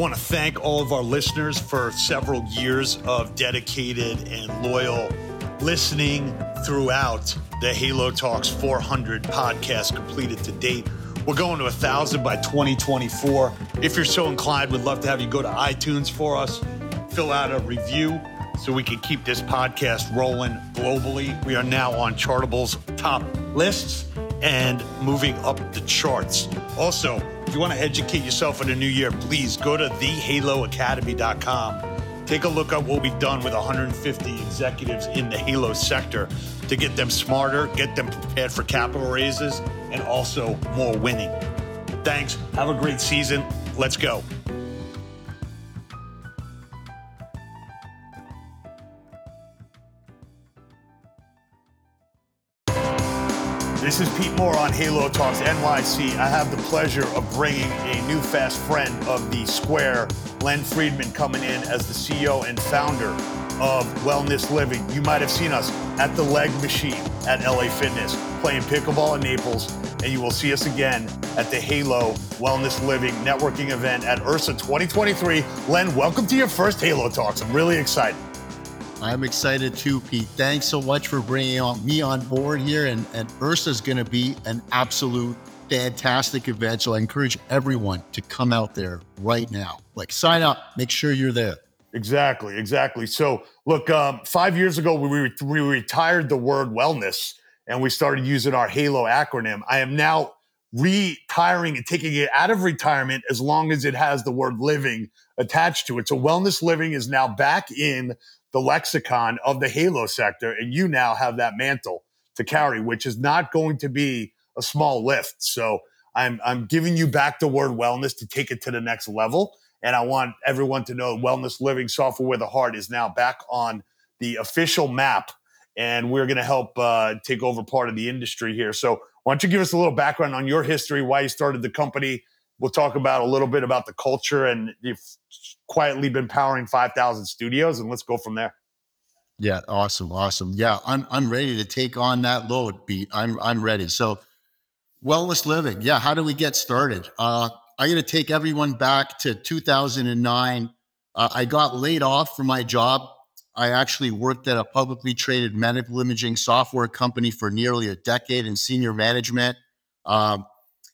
want to thank all of our listeners for several years of dedicated and loyal listening throughout the Halo Talks 400 podcast completed to date. We're going to a thousand by 2024. If you're so inclined, we'd love to have you go to iTunes for us, fill out a review so we can keep this podcast rolling globally. We are now on Chartable's top lists and moving up the charts. Also, if you want to educate yourself in the new year, please go to thehaloacademy.com. Take a look at what we've done with 150 executives in the Halo sector to get them smarter, get them prepared for capital raises, and also more winning. Thanks. Have a great season. Let's go. This is Pete Moore on Halo Talks NYC. I have the pleasure of bringing a new fast friend of the Square, Len Fridman, coming in as the CEO and founder of Wellness Living. You might have seen us at the Leg Machine at LA Fitness playing pickleball in Naples, and you will see us again at the Halo Wellness Living networking event at IHRSA 2023. Len, welcome to your first Halo Talks. I'm really excited. I'm excited too, Pete. Thanks so much for bringing on, me on board here. And, and IHRSA is going to be an absolute fantastic event. So I encourage everyone to come out there right now. Like sign up, make sure you're there. Exactly, exactly. So look, um, five years ago, we, re- we retired the word wellness and we started using our HALO acronym. I am now retiring and taking it out of retirement as long as it has the word living attached to it. So wellness living is now back in the lexicon of the Halo sector, and you now have that mantle to carry, which is not going to be a small lift. So I'm I'm giving you back the word wellness to take it to the next level. And I want everyone to know Wellness Living Software with a Heart is now back on the official map. And we're going to help uh, take over part of the industry here. So, why don't you give us a little background on your history, why you started the company? We'll talk about a little bit about the culture and you've quietly been powering 5,000 studios, and let's go from there. Yeah, awesome, awesome. Yeah, I'm I'm ready to take on that load, Pete. I'm I'm ready. So, wellness living. Yeah, how do we get started? Uh, I'm going to take everyone back to 2009. Uh, I got laid off from my job. I actually worked at a publicly traded medical imaging software company for nearly a decade in senior management. Um,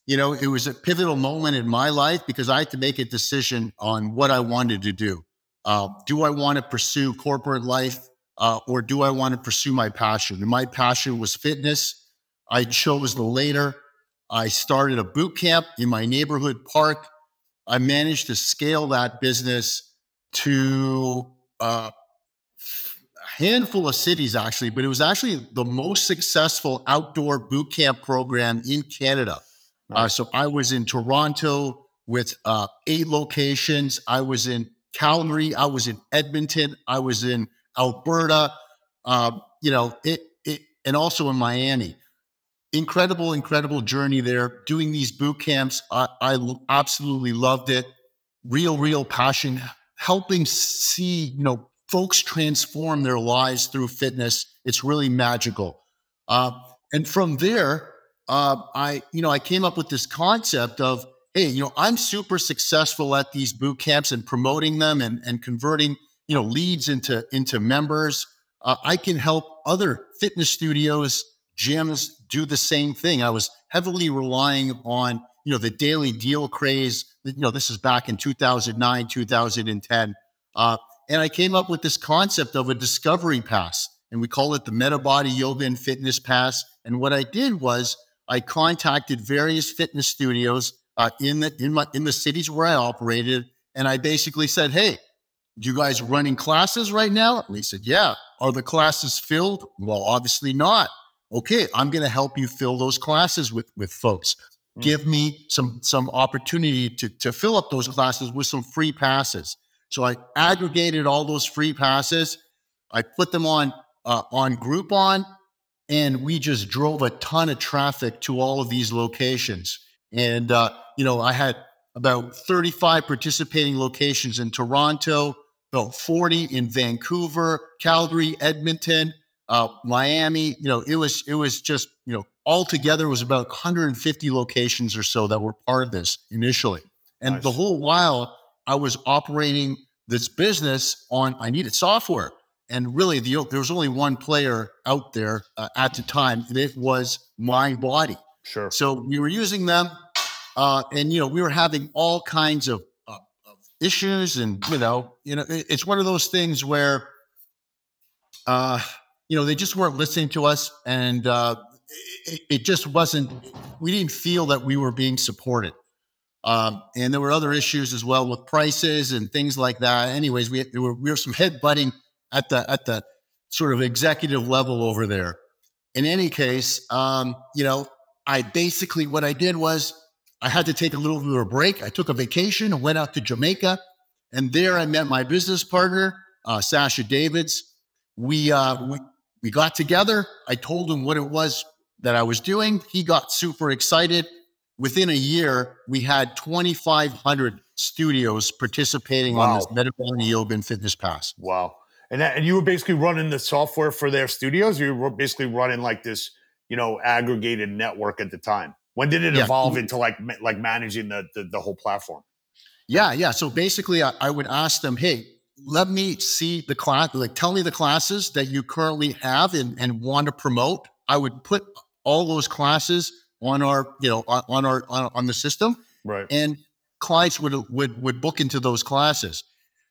you know, it was a pivotal moment in my life because I had to make a decision on what I wanted to do. Uh, do I want to pursue corporate life uh, or do I want to pursue my passion? And my passion was fitness. I chose the later. I started a boot camp in my neighborhood park. I managed to scale that business to uh, a handful of cities, actually, but it was actually the most successful outdoor boot camp program in Canada. Uh, so I was in Toronto with uh, eight locations. I was in Calgary. I was in Edmonton. I was in Alberta. Uh, you know, it, it, and also in Miami. Incredible, incredible journey there. Doing these boot camps, I, I absolutely loved it. Real, real passion. Helping see, you know, folks transform their lives through fitness. It's really magical. Uh, and from there, uh, I, you know, I came up with this concept of, hey, you know, I'm super successful at these boot camps and promoting them and, and converting, you know, leads into into members. Uh, I can help other fitness studios, gyms do the same thing. I was heavily relying on, you know, the daily deal craze. You know, this is back in 2009, 2010. Uh, and I came up with this concept of a discovery pass, and we call it the Metabody Yoga and Fitness Pass. And what I did was I contacted various fitness studios uh, in the in my in the cities where I operated, and I basically said, "Hey, do you guys running classes right now?" And they said, "Yeah." Are the classes filled? Well, obviously not. Okay, I'm going to help you fill those classes with with folks. Mm. Give me some some opportunity to to fill up those classes with some free passes. So I aggregated all those free passes. I put them on uh, on Groupon and we just drove a ton of traffic to all of these locations. And uh, you know, I had about 35 participating locations in Toronto, about 40 in Vancouver, Calgary, Edmonton, uh, Miami. You know, it was it was just you know altogether was about 150 locations or so that were part of this initially. And nice. the whole while I was operating this business on, I needed software. And really, the, there was only one player out there uh, at the time, and it was Mindbody. Sure. So we were using them, uh, and you know, we were having all kinds of, uh, of issues, and you know, you know, it, it's one of those things where, uh, you know, they just weren't listening to us, and uh, it, it just wasn't. We didn't feel that we were being supported. Um, and there were other issues as well with prices and things like that. Anyways, we there were we were some headbutting at the at the sort of executive level over there. In any case, um, you know, I basically what I did was I had to take a little bit of a break. I took a vacation and went out to Jamaica, and there I met my business partner, uh, Sasha Davids. We, uh, we we got together. I told him what it was that I was doing. He got super excited within a year, we had 2,500 studios participating wow. on this Metabolic Yoga and Fitness Pass. Wow. And, that, and you were basically running the software for their studios. You were basically running like this, you know, aggregated network at the time. When did it yeah. evolve into like like managing the, the, the whole platform? Yeah, yeah. So basically, I, I would ask them, "Hey, let me see the class. Like, tell me the classes that you currently have and, and want to promote." I would put all those classes on our, you know, on, our on, on the system, right? And clients would would would book into those classes.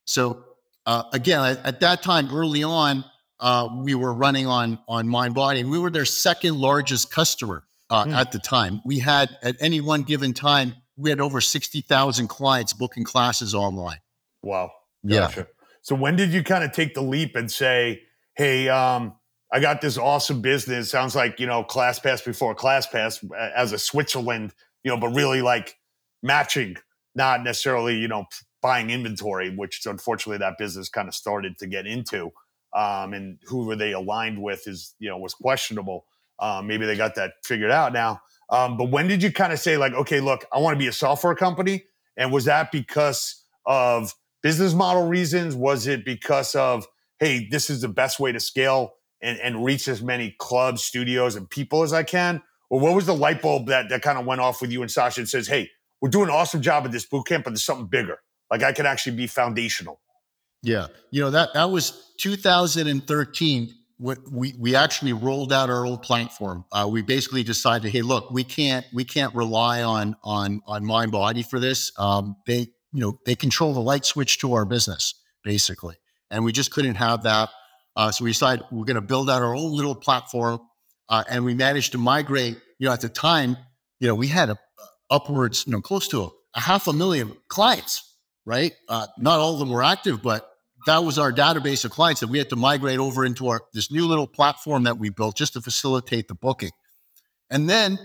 So uh, again, at, at, that time, early on, uh, we were running on on Mindbody. And we were their second largest customer uh, mm. at the time. We had at any one given time, we had over sixty thousand clients booking classes online. Wow. Gotcha. Yeah. So when did you kind of take the leap and say, "Hey, um, I got this awesome business. Sounds like, you know, ClassPass before ClassPass as a Switzerland, you know, but really like matching, not necessarily, you know, buying inventory, which unfortunately that business kind of started to get into. Um, and who were they aligned with is, you know, was questionable. Um, maybe they got that figured out now. Um, but when did you kind of say, like, okay, look, I want to be a software company? And was that because of business model reasons? Was it because of, hey, this is the best way to scale and, and reach as many clubs, studios, and people as I can? Or what was the light bulb that, that kind of went off with you and Sasha and says, hey, we're doing an awesome job at this boot camp, but there's something bigger. Like I could actually be foundational. Yeah. You know, that that was 2013. We we actually rolled out our old platform. Uh, we basically decided, hey, look, we can't we can't rely on on on Mind Body for this. Um, they you know they control the light switch to our business basically, and we just couldn't have that. Uh, so we decided we're going to build out our own little platform, uh, and we managed to migrate. You know, at the time, you know, we had a, upwards, you know, close to a, a half a million clients. Right? Uh, not all of them were active, but that was our database of clients that we had to migrate over into our this new little platform that we built just to facilitate the booking. And then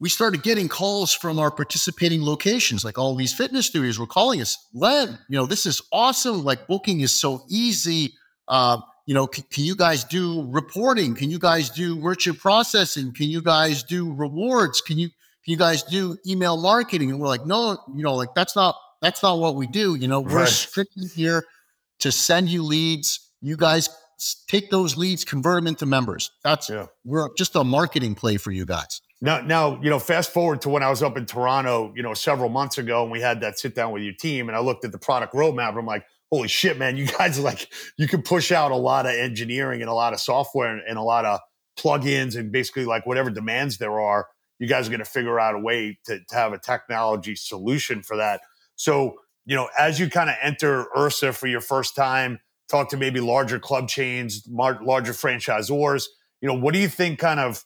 we started getting calls from our participating locations, like all these fitness studios were calling us, Len, you know, this is awesome. Like booking is so easy. Uh, you know, can, can, you guys do reporting? Can you guys do merchant processing? Can you guys do rewards? Can you can you guys do email marketing? And we're like, no, you know, like that's not that's not what we do. You know, we're right. strictly here to send you leads. You guys take those leads, convert them into members. That's yeah. we're just a marketing play for you guys. Now, now, you know, fast forward to when I was up in Toronto, you know, several months ago, and we had that sit down with your team, and I looked at the product roadmap, and I'm like, holy shit, man, you guys like you can push out a lot of engineering and a lot of software and, and a lot of plugins and basically like whatever demands there are, you guys are going to figure out a way to, to have a technology solution for that. So, you know, as you kind of enter IHRSA for your first time, talk to maybe larger club chains, larger franchisors, you know, what do you think kind of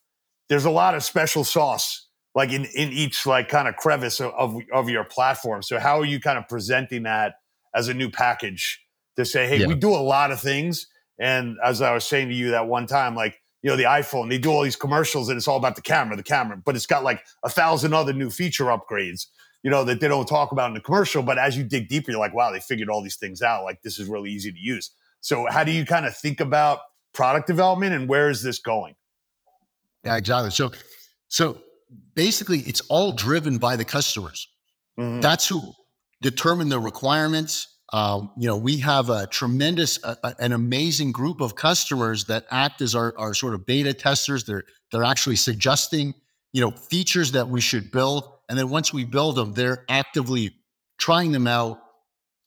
there's a lot of special sauce like in, in each like kind of crevice of, of, of your platform. So how are you kind of presenting that as a new package to say, hey, yeah. we do a lot of things. And as I was saying to you that one time, like, you know, the iPhone, they do all these commercials and it's all about the camera, the camera, but it's got like a thousand other new feature upgrades, you know, that they don't talk about in the commercial. But as you dig deeper, you're like, wow, they figured all these things out. Like, this is really easy to use. So, how do you kind of think about product development and where is this going? Yeah, exactly. So, so basically, it's all driven by the customers. Mm-hmm. That's who determine the requirements. Um, you know, we have a tremendous, uh, an amazing group of customers that act as our, our sort of beta testers. They're they're actually suggesting, you know, features that we should build, and then once we build them, they're actively trying them out,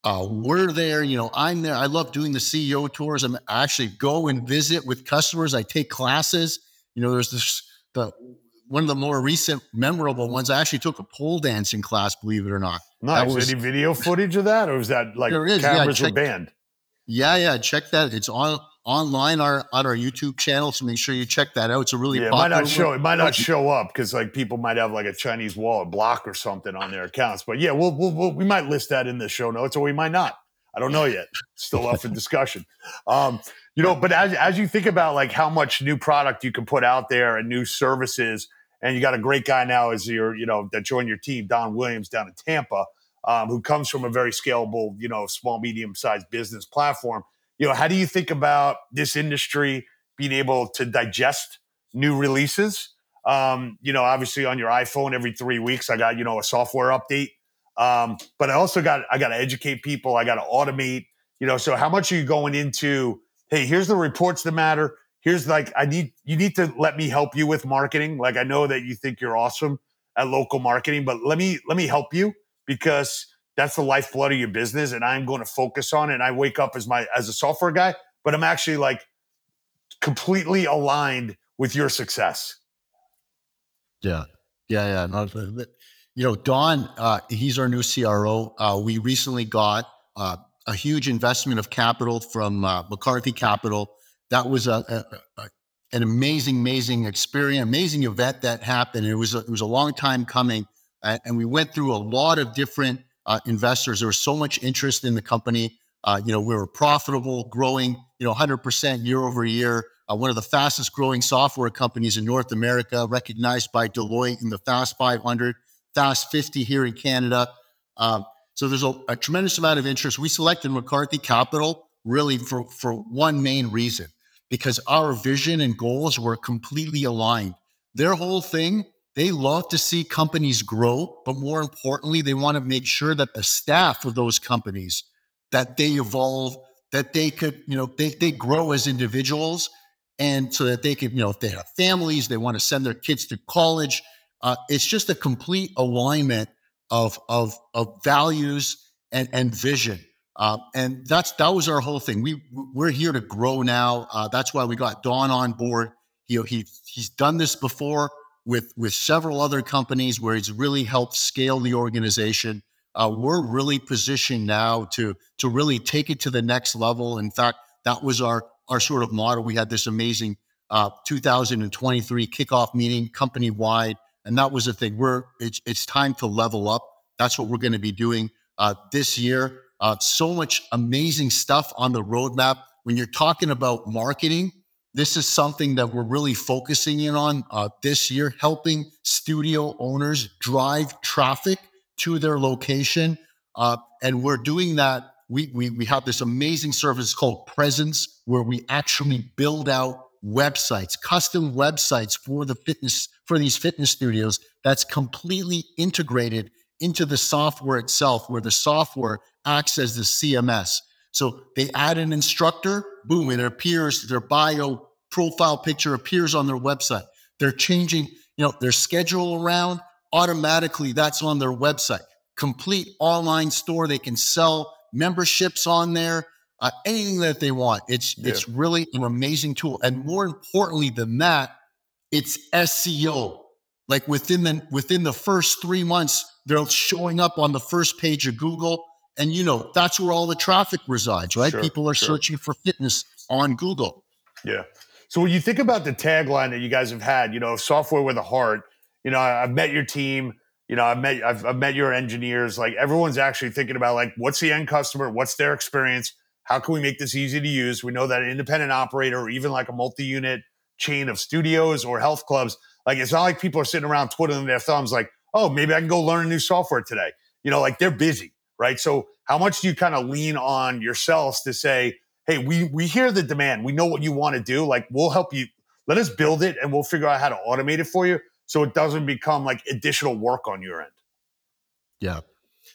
uh, we're there. You know, I'm there. I love doing the CEO tours. I'm, I actually go and visit with customers. I take classes. You know, there's this the one of the more recent memorable ones. I actually took a pole dancing class. Believe it or not. Nice. Was, Any video footage of that, or was that like cameras yeah, check, were banned? Yeah, yeah. Check that. It's on online our on our YouTube channel. So make sure you check that out. It's a really yeah, it might not show it might not show up because like people might have like a Chinese wallet block or something on their accounts. But yeah, we'll, we'll, we'll we might list that in the show notes or we might not. I don't know yet. Still up for discussion. Um, you know, but as as you think about like how much new product you can put out there and new services, and you got a great guy now as your you know that joined your team, Don Williams down in Tampa. Um, who comes from a very scalable, you know, small, medium sized business platform you know, how do you think about this industry being able to digest new releases? Um, you know, obviously on your iPhone every three weeks, I got, you know, a software update. Um, but I also got, I got to educate people. I got to automate, you know, so how much are you going into, Hey, here's the reports that matter. Here's like, I need, you need to let me help you with marketing. Like, I know that you think you're awesome at local marketing, but let me, let me help you because that's the lifeblood of your business and i'm going to focus on it and i wake up as my as a software guy but i'm actually like completely aligned with your success. Yeah. Yeah yeah you know don uh, he's our new cro uh, we recently got uh, a huge investment of capital from uh, mccarthy capital. That was a, a, a, an amazing amazing experience amazing event that happened. It was a, it was a long time coming and we went through a lot of different uh, investors. There was so much interest in the company. Uh, you know, we were profitable, growing, you know, 100% year over year. Uh, one of the fastest growing software companies in North America, recognized by Deloitte in the Fast 500, Fast 50 here in Canada. Um, so there's a, a, tremendous amount of interest. We selected McCarthy Capital really for, for one main reason, because our vision and goals were completely aligned. Their whole thing they love to see companies grow, but more importantly, they want to make sure that the staff of those companies that they evolve, that they could, you know, they, they grow as individuals and so that they could, you know, if they have families, they want to send their kids to college. Uh, it's just a complete alignment of of of values and and vision. Uh, and that's that was our whole thing. We we're here to grow now. Uh, that's why we got Don on board. He he he's done this before with with several other companies where he's really helped scale the organization. Uh, we're really positioned now to to really take it to the next level. In fact, that was our our sort of model. We had this amazing uh, 2023 kickoff meeting company wide, and that was the thing. We're it's it's time to level up. That's what we're going to be doing uh, this year. Uh, so much amazing stuff on the roadmap. When you're talking about marketing, this is something that we're really focusing in on uh, this year, helping studio owners drive traffic to their location. Uh, and we're doing that. We, we, we have this amazing service called Presence, where we actually build out websites, custom websites for the fitness, for these fitness studios that's completely integrated into the software itself, where the software acts as the CMS. So they add an instructor, boom, it appears, their bio profile picture appears on their website. They're changing, you know, their schedule around automatically. That's on their website. Complete online store. They can sell memberships on there, uh, anything that they want. It's yeah. it's really an amazing tool. And more importantly than that, it's SEO. Like within the within the first three months, they're showing up on the first page of Google and you know, that's where all the traffic resides, right? Sure, People are sure. searching for fitness on Google. Yeah. So when you think about the tagline that you guys have had, you know, software with a heart, you know, I've met your team, you know, I've met I've, I've met your engineers. Like everyone's actually thinking about like what's the end customer, what's their experience, how can we make this easy to use? We know that an independent operator or even like a multi-unit chain of studios or health clubs, like it's not like people are sitting around twiddling their thumbs like, oh, maybe I can go learn a new software today. You know, like they're busy right? So how much do you kind of lean on yourselves to say, hey, we we hear the demand, we know what you want to do, like we'll help you. Let us build it, and we'll figure out how to automate it for you, so it doesn't become like additional work on your end. Yeah,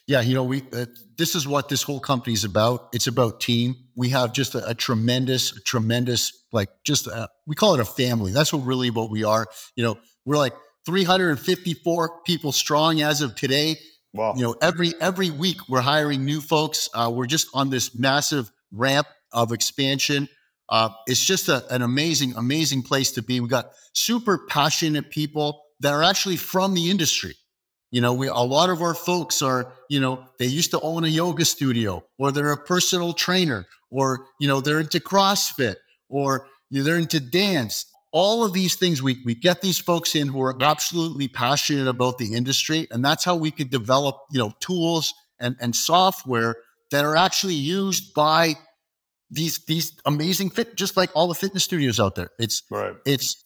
yeah. You know, we uh, this is what this whole company is about. It's about team. We have just a, a tremendous, tremendous, like just a, we call it a family. That's what really what we are. You know, we're like 354 people strong as of today Wow. You know, every every week we're hiring new folks. Uh, we're just on this massive ramp of expansion. Uh, it's just a, an amazing, amazing place to be. We got super passionate people that are actually from the industry. You know, we a lot of our folks are, you know, they used to own a yoga studio, or they're a personal trainer, or you know, they're into CrossFit, or you know, they're into dance. All of these things, we we get these folks in who are absolutely passionate about the industry, and that's how we could develop, you know, tools and and software that are actually used by these these amazing fit, just like all the fitness studios out there. It's right. It's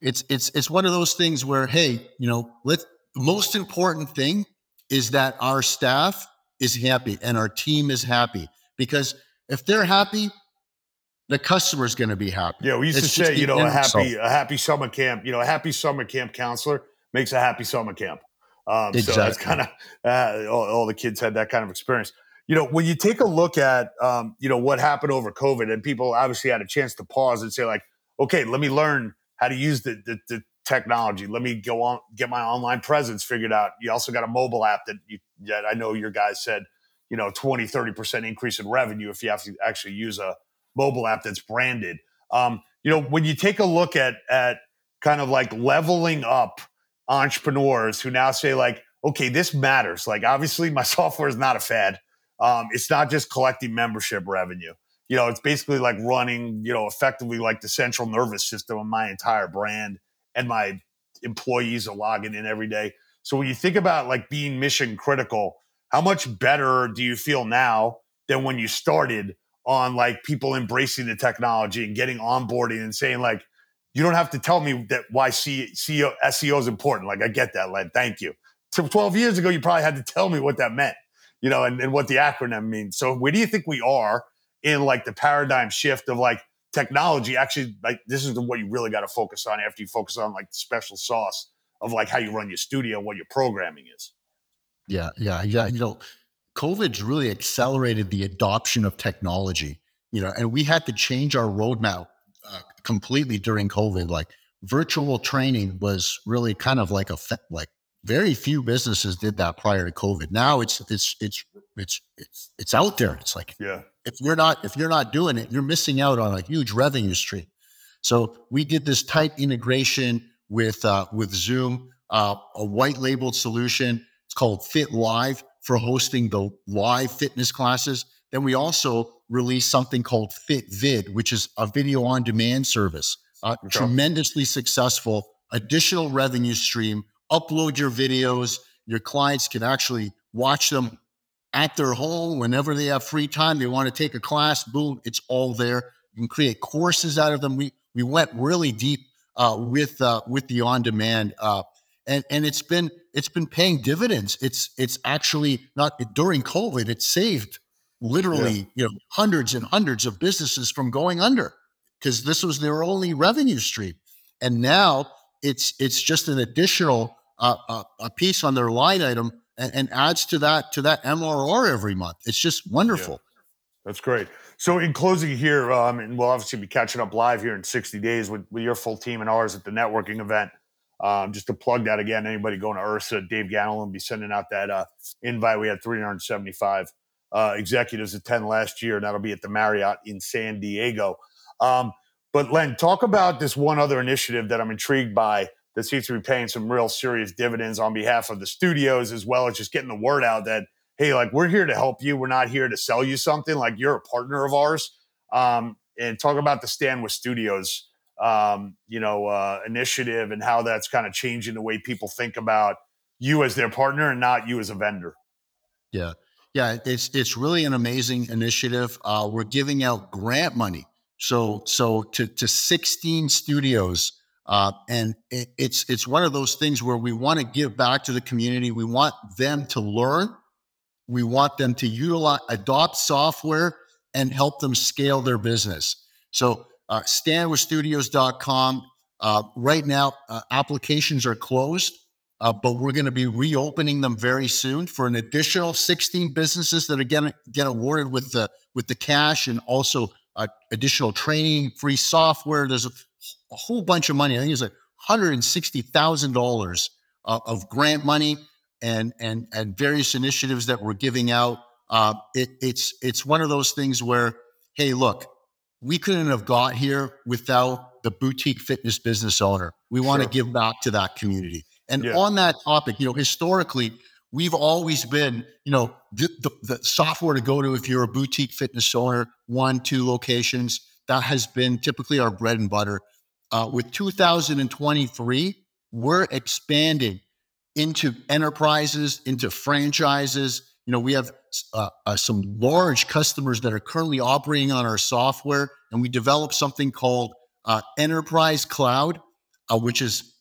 it's it's it's one of those things where hey, you know, let most important thing is that our staff is happy and our team is happy because if they're happy, the customer is going to be happy. Yeah, we used it's to say, you know, a happy a happy summer camp, you know, a happy summer camp counselor makes a happy summer camp. Um, exactly. So that's kind of uh, all, all, the kids had that kind of experience. You know, when you take a look at um, you know what happened over COVID, and people obviously had a chance to pause and say, like, okay, let me learn how to use the, the, the technology. Let me go on, get my online presence figured out. You also got a mobile app that you, that I know your guys said, you know, 20, 30% increase in revenue if you have to actually use a mobile app that's branded. Um, you know, when you take a look at, at kind of like leveling up entrepreneurs who now say like, okay, this matters. Like obviously my software is not a fad. Um, it's not just collecting membership revenue. You know, it's basically like running, you know, effectively like the central nervous system of my entire brand and my employees are logging in every day. So when you think about like being mission critical, how much better do you feel now than when you started on like people embracing the technology and getting onboarding and saying like, you don't have to tell me that why SEO is important. Like I get that, Len. Thank you. So 12 years ago, you probably had to tell me what that meant, you know, and, and what the acronym means. So where do you think we are in like the paradigm shift of like, technology? Actually like this is what you really got to focus on after you focus on like the special sauce of like how you run your studio what your programming is. Yeah yeah yeah you know covid's really accelerated the adoption of technology you know and we had to change our roadmap uh, completely during covid. Like virtual training was really kind of like a like very few businesses did that prior to covid now it's it's it's it's it's it's out there it's like yeah if you're not if you're not doing it, you're missing out on a huge revenue stream. So we did this tight integration with uh, with Zoom, uh, a white labeled solution. It's called Fit Live for hosting the live fitness classes. Then we also released something called Fit Vid, which is a video on demand service. Uh, okay. Tremendously successful, additional revenue stream. Upload your videos. Your clients can actually watch them at their home whenever they have free time. They want to take a class, boom, it's all there. You can create courses out of them. We we went really deep uh, with uh, with the on demand, uh, and and it's been it's been paying dividends. It's it's actually not during COVID. It saved literally yeah. you know hundreds and hundreds of businesses from going under because this was their only revenue stream, and now it's it's just an additional uh, uh, a piece on their line item and, and adds to that to that MRR every month. It's just wonderful. Yeah. That's great. So, in closing here, um, and we'll obviously be catching up live here in 60 days with, with your full team and ours at the networking event. Um, just to plug that again, anybody going to IHRSA, Dave Gannon will be sending out that uh, invite. We had 375 uh, executives attend last year, and that'll be at the Marriott in San Diego. Um, but Len, talk about this one other initiative that I'm intrigued by that seems to be paying some real serious dividends on behalf of the studios as well as just getting the word out that hey like we're here to help you. We're not here to sell you something. Like you're a partner of ours. Um, and talk about the stand with studios um, you know uh, initiative and how that's kind of changing the way people think about you as their partner and not you as a vendor. Yeah. Yeah it's it's really an amazing initiative. Uh, we're giving out grant money. So so to to 16 studios uh, and it, it's it's one of those things where we want to give back to the community. We want them to learn. We want them to utilize, adopt software, and help them scale their business. So, uh, standwithstudios.com. Uh, right now, uh, applications are closed, uh, but we're going to be reopening them very soon for an additional 16 businesses that are going to get awarded with the with the cash and also uh, additional training, free software. There's a a whole bunch of money. I think it's like $160,000 uh, of grant money. and and and various initiatives that we're giving out. Uh, it, it's it's one of those things where, hey, look, we couldn't have got here without the boutique fitness business owner. We want sure. to give back to that community. And yeah. on that topic, you know, historically, we've always been, you know, the, the, the, software to go to if you're a boutique fitness owner, one, two locations. That has been typically our bread and butter. Uh, with 2023, we're expanding into enterprises, into franchises. You know, we have uh, uh, some large customers that are currently operating on our software, and we developed something called uh, Enterprise Cloud, uh, which is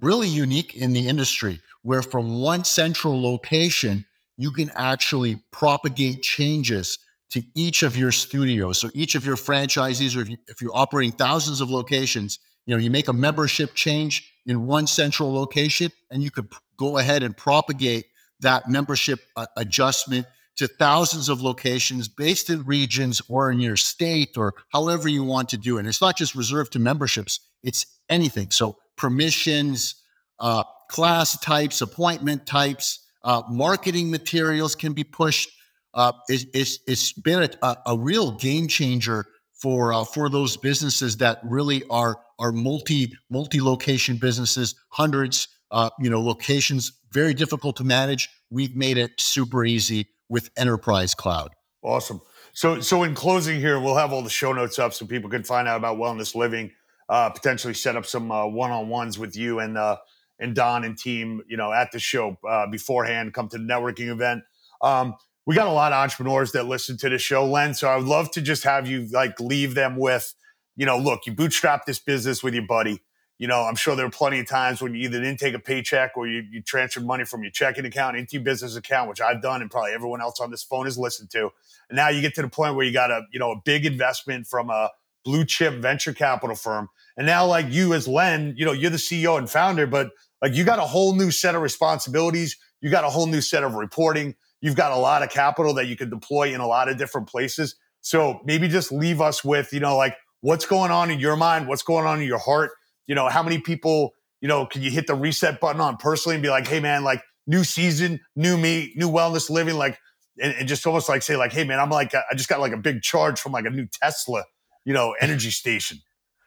really unique in the industry, where from one central location, you can actually propagate changes to each of your studios. So each of your franchisees, or if, you, if you're operating thousands of locations, you know, you make a membership change in one central location, and you could go ahead and propagate that membership uh, adjustment to thousands of locations based in regions or in your state or however you want to do it. And it's not just reserved to memberships, it's anything. So permissions, uh, class types, appointment types, uh, marketing materials can be pushed. Uh, it's, it's, it's been a, a, real game changer for uh, for those businesses that really are are multi multi location businesses, hundreds uh, you know locations, very difficult to manage. We've made it super easy with Enterprise Cloud. Awesome. So, so in closing here, we'll have all the show notes up so people can find out about wellness living. Uh, potentially set up some uh, one-on-ones with you and uh, and Don and team, you know, at the show uh, beforehand. Come to the networking event. Um, we got a lot of entrepreneurs that listen to the show, Len. So I would love to just have you like leave them with, you know, look, you bootstrap this business with your buddy you know, I'm sure there are plenty of times when you either didn't take a paycheck or you, you transferred money from your checking account into your business account, which I've done and probably everyone else on this phone has listened to. And now you get to the point where you got a, you know, a big investment from a blue chip venture capital firm. And now like you as Len, you know, you're the CEO and founder, but like you got a whole new set of responsibilities. You got a whole new set of reporting. You've got a lot of capital that you could deploy in a lot of different places. So maybe just leave us with, you know, like what's going on in your mind, what's going on in your heart you know, how many people, you know, can you hit the reset button on personally and be like, hey man, like new season, new me, new wellness living, like, and, and just almost like say like, hey man, I'm like, I just got like a big charge from like a new Tesla, you know, energy station.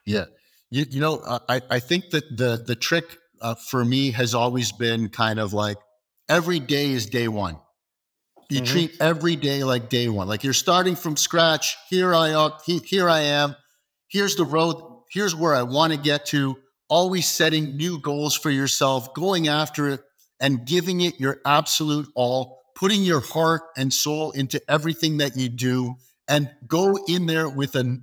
Yeah, you, you know, I I think that the the trick uh, for me has always been kind of like every day is day one. You mm-hmm. treat every day like day one, like you're starting from scratch. Here I am. Here I am. Here's the road here's where I want to get to, always setting new goals for yourself, going after it and giving it your absolute all, putting your heart and soul into everything that you do and go in there with a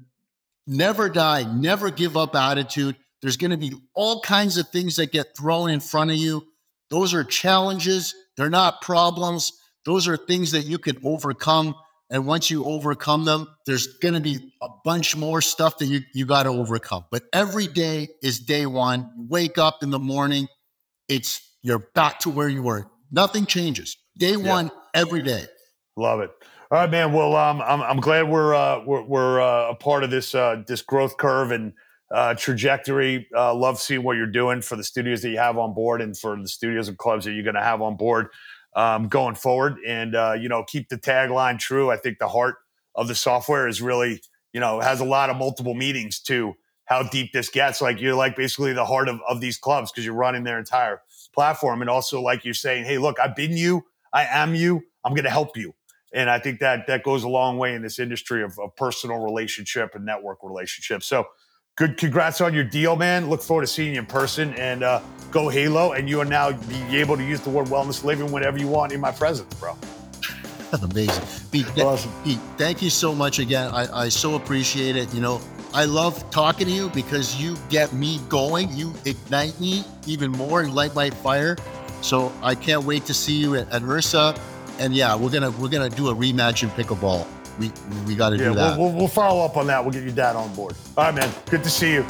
never die, never give up attitude. There's going to be all kinds of things that get thrown in front of you. Those are challenges. They're not problems. Those are things that you can overcome. And once you overcome them, there's going to be a bunch more stuff that you, you got to overcome. But every day is day one. You wake up in the morning, it's you're back to where you were. Nothing changes. Day yeah. one, every day. Love it. All right, man. Well, um, I'm, I'm glad we're uh, we're, we're uh, a part of this uh, this growth curve and uh, trajectory. Uh, love seeing what you're doing for the studios that you have on board and for the studios and clubs that you're going to have on board um, going forward. And uh, you know, keep the tagline true. I think the heart of the software is really, you know, has a lot of multiple meanings to how deep this gets. Like you're like basically the heart of, of these clubs because you're running their entire platform. And also like you're saying, hey, look, I've been you, I am you, I'm gonna help you. And I think that that goes a long way in this industry of, of personal relationship and network relationship. So good congrats on your deal, man. Look forward to seeing you in person and uh, go Halo. And you are now be able to use the word wellness living whenever you want in my presence, bro. That's amazing. Pete, awesome. Pete, thank you so much again. I, I so appreciate it. You know, I love talking to you because you get me going. You ignite me even more and light my fire. So I can't wait to see you at, at IHRSA. And yeah, we're gonna we're gonna do a rematch in pickleball we we got to yeah, do that. We'll, we'll, we'll follow up on that. We'll get your dad on board. All right, man. Good to see you.